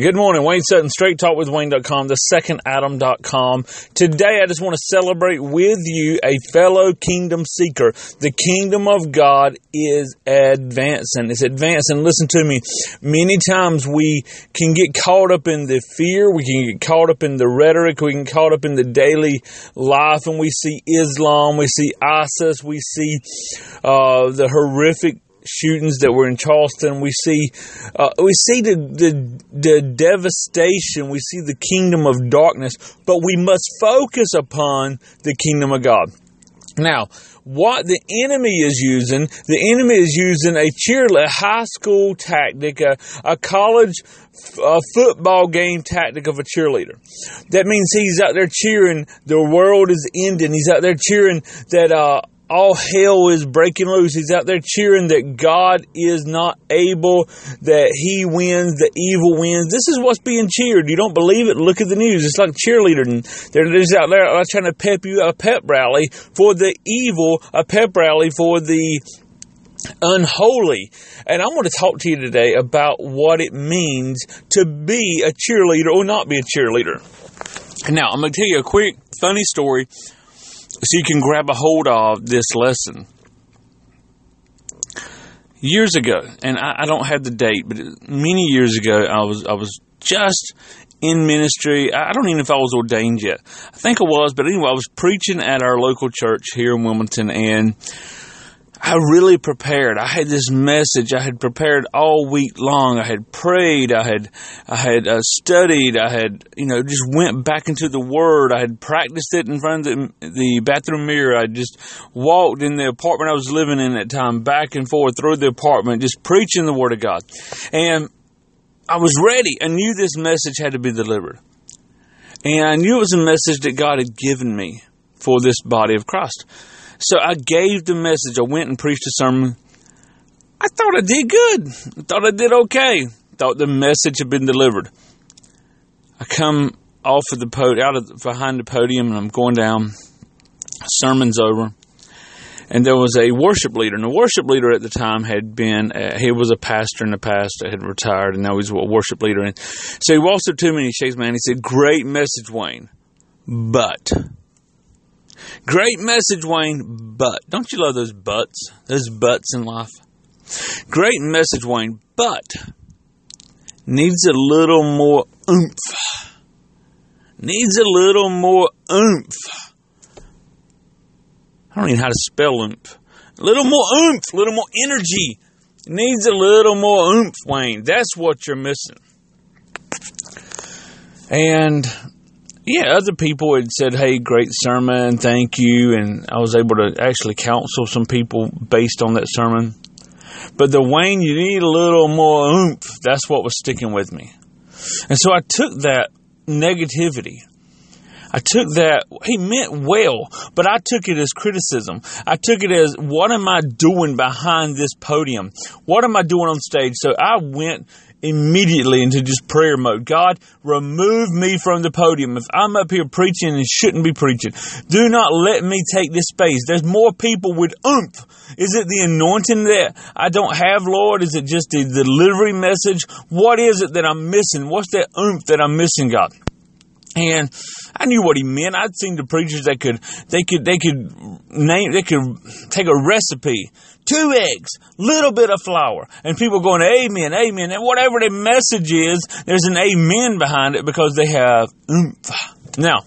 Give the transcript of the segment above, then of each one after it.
Good morning, Wayne Sutton, Straight Talk with Wayne.com, the second Adam.com. Today I just want to celebrate with you a fellow kingdom seeker. The kingdom of God is advancing. It's advancing. Listen to me. Many times we can get caught up in the fear. We can get caught up in the rhetoric. We can get caught up in the daily life and we see Islam. We see ISIS. We see, uh, the horrific shootings that were in Charleston. We see, uh, we see the, the, the devastation. We see the kingdom of darkness, but we must focus upon the kingdom of God. Now, what the enemy is using, the enemy is using a cheerleader, high school tactic, a, a college a football game tactic of a cheerleader. That means he's out there cheering the world is ending. He's out there cheering that uh, all hell is breaking loose. He's out there cheering that God is not able, that he wins, the evil wins. This is what's being cheered. You don't believe it? Look at the news. It's like cheerleader. And they're just out there uh, trying to pep you a pep rally for the evil, a pep rally for the unholy. And I want to talk to you today about what it means to be a cheerleader or not be a cheerleader. Now, I'm going to tell you a quick, funny story so you can grab a hold of this lesson. Years ago, and I, I don't have the date, but many years ago, I was I was just in ministry. I don't even know if I was ordained yet. I think I was, but anyway, I was preaching at our local church here in Wilmington, and I really prepared. I had this message I had prepared all week long. I had prayed. I had, I had uh, studied. I had, you know, just went back into the Word. I had practiced it in front of the, the bathroom mirror. I just walked in the apartment I was living in at time, back and forth through the apartment, just preaching the Word of God. And I was ready. I knew this message had to be delivered. And I knew it was a message that God had given me for this body of Christ. So I gave the message. I went and preached a sermon. I thought I did good. I thought I did okay. Thought the message had been delivered. I come off of the podium, out of behind the podium, and I'm going down. Sermon's over, and there was a worship leader. And the worship leader at the time had been uh, he was a pastor in the past, had retired, and now he's a worship leader. And so he walks up to me and he shakes my hand. He said, "Great message, Wayne, but." Great message, Wayne, but don't you love those buts? Those buts in life. Great message, Wayne, but needs a little more oomph. Needs a little more oomph. I don't even know how to spell oomph. A little more oomph, a little more energy. Needs a little more oomph, Wayne. That's what you're missing. And yeah, other people had said, "Hey, great sermon, thank you," and I was able to actually counsel some people based on that sermon. But the Wayne, you need a little more oomph. That's what was sticking with me, and so I took that negativity. I took that, he meant well, but I took it as criticism. I took it as, what am I doing behind this podium? What am I doing on stage? So I went immediately into just prayer mode. God, remove me from the podium. If I'm up here preaching and shouldn't be preaching, do not let me take this space. There's more people with oomph. Is it the anointing that I don't have, Lord? Is it just the delivery message? What is it that I'm missing? What's that oomph that I'm missing, God? And I knew what he meant. I'd seen the preachers that could, they could, they could name, they could take a recipe, two eggs, little bit of flour, and people going, amen, amen. And whatever the message is, there's an amen behind it because they have oomph. Now,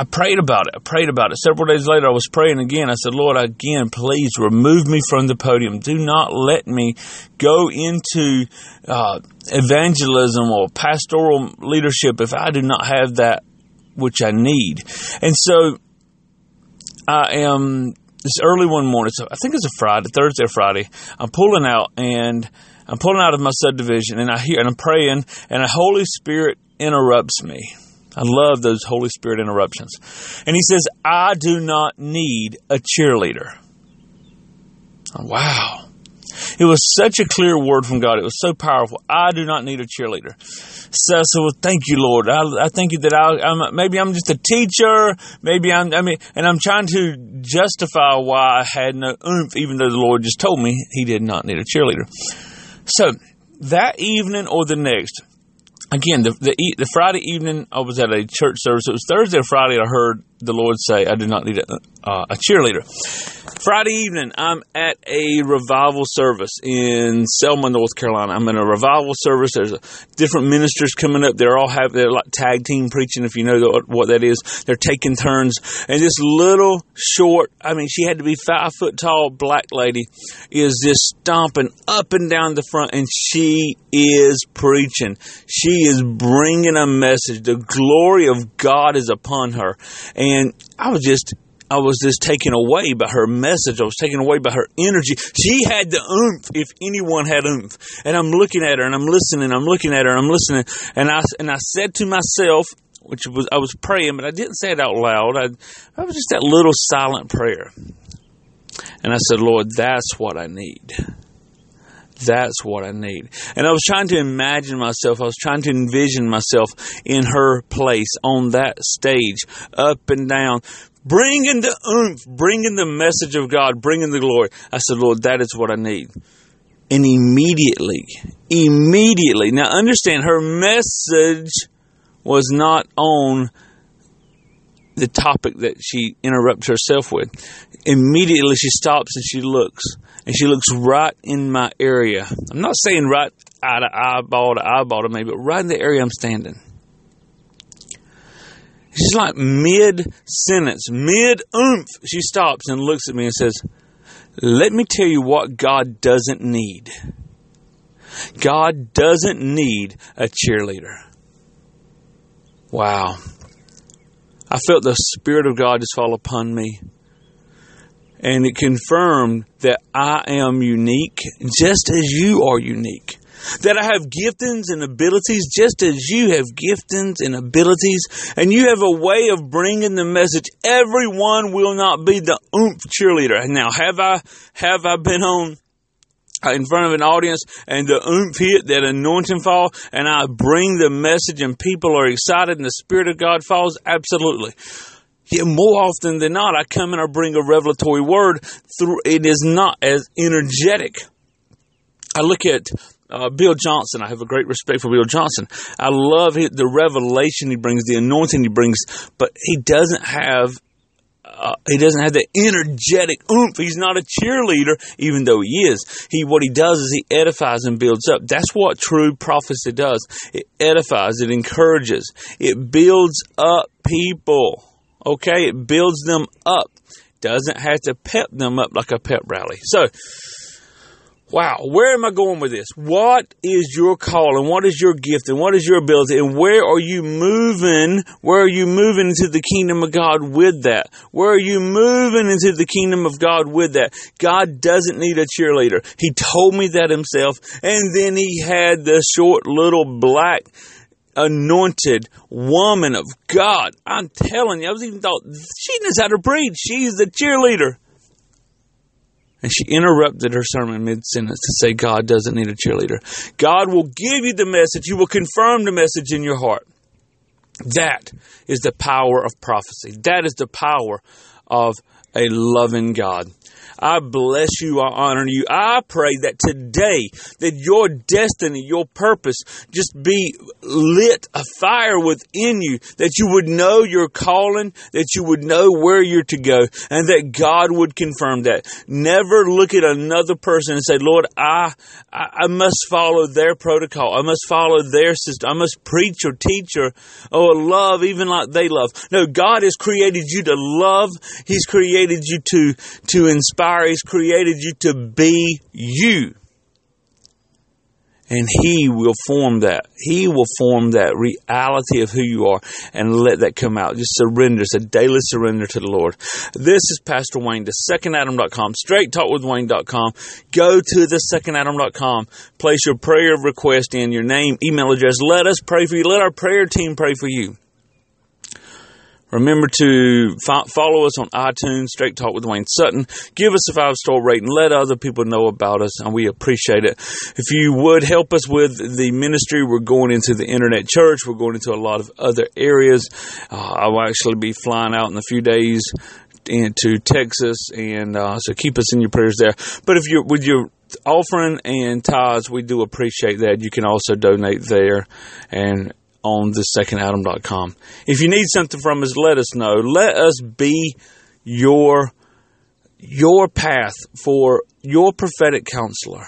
I prayed about it. I prayed about it. Several days later, I was praying again. I said, Lord, again, please remove me from the podium. Do not let me go into uh, evangelism or pastoral leadership if I do not have that which I need. And so I am this early one morning. So I think it's a Friday, Thursday or Friday. I'm pulling out and I'm pulling out of my subdivision and I hear and I'm praying and a Holy Spirit interrupts me. I love those Holy Spirit interruptions. And he says, I do not need a cheerleader. Oh, wow. It was such a clear word from God. It was so powerful. I do not need a cheerleader. So well, thank you, Lord. I, I thank you that I, I'm, maybe I'm just a teacher. Maybe I'm, I mean, and I'm trying to justify why I had no oomph, even though the Lord just told me he did not need a cheerleader. So that evening or the next, again, the, the, the Friday evening, I was at a church service. It was Thursday or Friday. I heard the Lord say, I do not need a, uh, a cheerleader. Friday evening, I'm at a revival service in Selma, North Carolina. I'm in a revival service. There's a, different ministers coming up. They're all have they're like tag team preaching. If you know the, what that is, they're taking turns. And this little short, I mean, she had to be five foot tall black lady, is just stomping up and down the front, and she is preaching. She is bringing a message. The glory of God is upon her, and I was just I was just taken away by her message. I was taken away by her energy. She had the oomph, if anyone had oomph. And I'm looking at her and I'm listening. I'm looking at her and I'm listening. And I and I said to myself, which was I was praying, but I didn't say it out loud. I, I was just that little silent prayer. And I said, Lord, that's what I need. That's what I need. And I was trying to imagine myself, I was trying to envision myself in her place on that stage, up and down, bringing the oomph, bringing the message of God, bringing the glory. I said, Lord, that is what I need. And immediately, immediately, now understand, her message was not on the topic that she interrupts herself with. Immediately she stops and she looks, and she looks right in my area. I'm not saying right eye to eyeball to eyeball to me, but right in the area I'm standing. She's like mid sentence, mid oomph. She stops and looks at me and says, Let me tell you what God doesn't need. God doesn't need a cheerleader. Wow. I felt the Spirit of God just fall upon me. And it confirmed that I am unique just as you are unique that I have giftings and abilities just as you have giftings and abilities, and you have a way of bringing the message. Everyone will not be the oomph cheerleader. Now, have I, have I been on in front of an audience and the oomph hit, that anointing fall, and I bring the message and people are excited and the Spirit of God falls? Absolutely. More often than not, I come and I bring a revelatory word through, it is not as energetic. I look at uh, Bill Johnson. I have a great respect for Bill Johnson. I love the revelation he brings, the anointing he brings, but he doesn't have uh, he doesn't have the energetic oomph. He's not a cheerleader, even though he is. He what he does is he edifies and builds up. That's what true prophecy does. It edifies, it encourages, it builds up people. Okay, it builds them up. Doesn't have to pep them up like a pep rally. So Wow, where am I going with this? What is your call and what is your gift and what is your ability and where are you moving? Where are you moving into the kingdom of God with that? Where are you moving into the kingdom of God with that? God doesn't need a cheerleader. He told me that himself and then he had the short little black anointed woman of God. I'm telling you, I was even thought she knows how to preach. She's the cheerleader. And she interrupted her sermon mid sentence to say, God doesn't need a cheerleader. God will give you the message, He will confirm the message in your heart. That is the power of prophecy. That is the power of a loving God. I bless you. I honor you. I pray that today that your destiny, your purpose just be lit a fire within you, that you would know your calling, that you would know where you're to go, and that God would confirm that. Never look at another person and say, Lord, I, I, must follow their protocol. I must follow their system. I must preach or teach or, or love even like they love. No, God has created you to love. He's created you to, to inspire He's created you to be you. and He will form that. He will form that reality of who you are and let that come out. Just surrender. It's a daily surrender to the Lord. This is Pastor Wayne, the secondadam.com, straighttalkwithwayne.com. Go to the secondadam.com. Place your prayer request in, your name, email address. Let us pray for you. Let our prayer team pray for you. Remember to fo- follow us on iTunes, Straight Talk with Wayne Sutton. Give us a five star rating. Let other people know about us, and we appreciate it. If you would help us with the ministry, we're going into the internet church. We're going into a lot of other areas. Uh, I will actually be flying out in a few days into Texas, and uh, so keep us in your prayers there. But if you're with your offering and tithes, we do appreciate that. You can also donate there, and on the secondadam.com. If you need something from us, let us know. Let us be your your path for your prophetic counselor.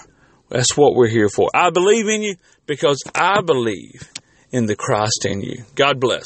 That's what we're here for. I believe in you because I believe in the Christ in you. God bless.